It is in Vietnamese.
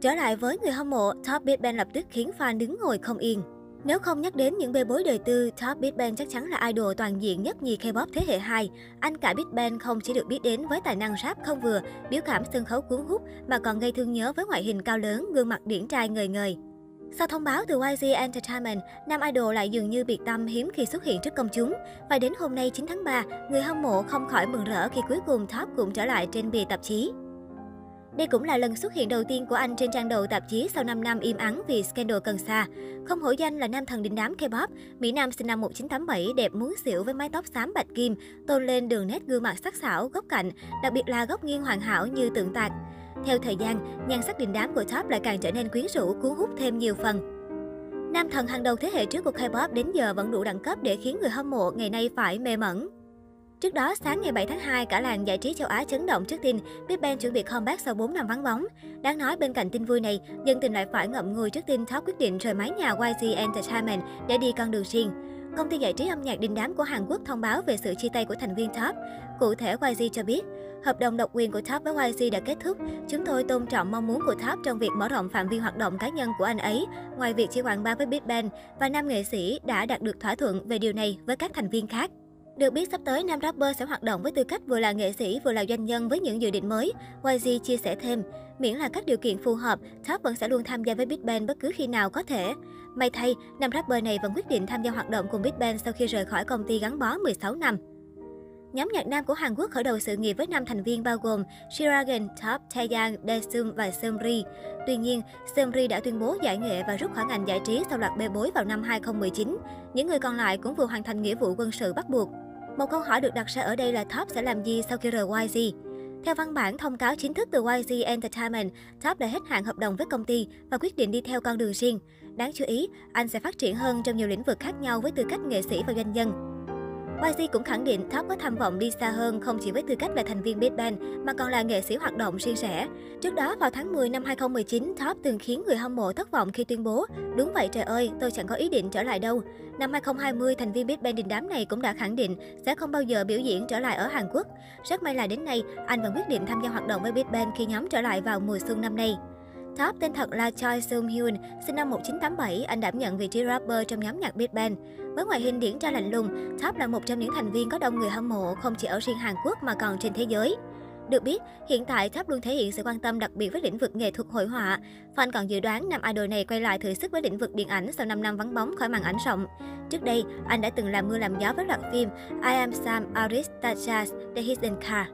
Trở lại với người hâm mộ, Top Big Bang lập tức khiến fan đứng ngồi không yên. Nếu không nhắc đến những bê bối đời tư, Top Big Bang chắc chắn là idol toàn diện nhất nhì K-pop thế hệ 2. Anh cả Big Bang không chỉ được biết đến với tài năng rap không vừa, biểu cảm sân khấu cuốn hút mà còn gây thương nhớ với ngoại hình cao lớn, gương mặt điển trai ngời ngời. Sau thông báo từ YG Entertainment, nam idol lại dường như biệt tâm hiếm khi xuất hiện trước công chúng. Và đến hôm nay 9 tháng 3, người hâm mộ không khỏi mừng rỡ khi cuối cùng Top cũng trở lại trên bìa tạp chí. Đây cũng là lần xuất hiện đầu tiên của anh trên trang đầu tạp chí sau 5 năm im ắng vì scandal cần sa. Không hổ danh là nam thần đình đám K-pop, Mỹ Nam sinh năm 1987 đẹp muốn xỉu với mái tóc xám bạch kim, tôn lên đường nét gương mặt sắc sảo, góc cạnh, đặc biệt là góc nghiêng hoàn hảo như tượng tạc. Theo thời gian, nhan sắc đình đám của Top lại càng trở nên quyến rũ, cuốn hút thêm nhiều phần. Nam thần hàng đầu thế hệ trước của K-pop đến giờ vẫn đủ đẳng cấp để khiến người hâm mộ ngày nay phải mê mẩn. Trước đó, sáng ngày 7 tháng 2, cả làng giải trí châu Á chấn động trước tin Big Bang chuẩn bị comeback sau 4 năm vắng bóng. Đáng nói bên cạnh tin vui này, dân tình lại phải ngậm ngùi trước tin Top quyết định rời mái nhà YG Entertainment để đi con đường riêng. Công ty giải trí âm nhạc đình đám của Hàn Quốc thông báo về sự chia tay của thành viên Top. Cụ thể, YG cho biết, hợp đồng độc quyền của Top với YG đã kết thúc. Chúng tôi tôn trọng mong muốn của Top trong việc mở rộng phạm vi hoạt động cá nhân của anh ấy, ngoài việc chỉ quảng bá với Big Bang, và nam nghệ sĩ đã đạt được thỏa thuận về điều này với các thành viên khác. Được biết sắp tới, nam rapper sẽ hoạt động với tư cách vừa là nghệ sĩ vừa là doanh nhân với những dự định mới. YG chia sẻ thêm, miễn là các điều kiện phù hợp, Top vẫn sẽ luôn tham gia với Big Bang bất cứ khi nào có thể. May thay, nam rapper này vẫn quyết định tham gia hoạt động cùng Big Bang sau khi rời khỏi công ty gắn bó 16 năm. Nhóm nhạc nam của Hàn Quốc khởi đầu sự nghiệp với 5 thành viên bao gồm Shiragen, Top, Taeyang, Daesung và Seungri. Tuy nhiên, Seungri đã tuyên bố giải nghệ và rút khỏi ngành giải trí sau loạt bê bối vào năm 2019. Những người còn lại cũng vừa hoàn thành nghĩa vụ quân sự bắt buộc. Một câu hỏi được đặt ra ở đây là Top sẽ làm gì sau khi rời YG? Theo văn bản thông cáo chính thức từ YG Entertainment, Top đã hết hạn hợp đồng với công ty và quyết định đi theo con đường riêng. Đáng chú ý, anh sẽ phát triển hơn trong nhiều lĩnh vực khác nhau với tư cách nghệ sĩ và doanh nhân. YG cũng khẳng định Top có tham vọng đi xa hơn không chỉ với tư cách là thành viên Big Bang mà còn là nghệ sĩ hoạt động riêng rẽ. Trước đó vào tháng 10 năm 2019, Top từng khiến người hâm mộ thất vọng khi tuyên bố Đúng vậy trời ơi, tôi chẳng có ý định trở lại đâu. Năm 2020, thành viên Big Bang đình đám này cũng đã khẳng định sẽ không bao giờ biểu diễn trở lại ở Hàn Quốc. Rất may là đến nay, anh vẫn quyết định tham gia hoạt động với Big Bang khi nhóm trở lại vào mùa xuân năm nay. Top tên thật là Choi Sung Hyun, sinh năm 1987, anh đảm nhận vị trí rapper trong nhóm nhạc Big Bang. Với ngoại hình điển trai lạnh lùng, Top là một trong những thành viên có đông người hâm mộ không chỉ ở riêng Hàn Quốc mà còn trên thế giới. Được biết, hiện tại Tháp luôn thể hiện sự quan tâm đặc biệt với lĩnh vực nghệ thuật hội họa. Fan còn dự đoán nam idol này quay lại thử sức với lĩnh vực điện ảnh sau 5 năm vắng bóng khỏi màn ảnh rộng. Trước đây, anh đã từng làm mưa làm gió với loạt phim I Am Sam Aristachas The Hidden Car.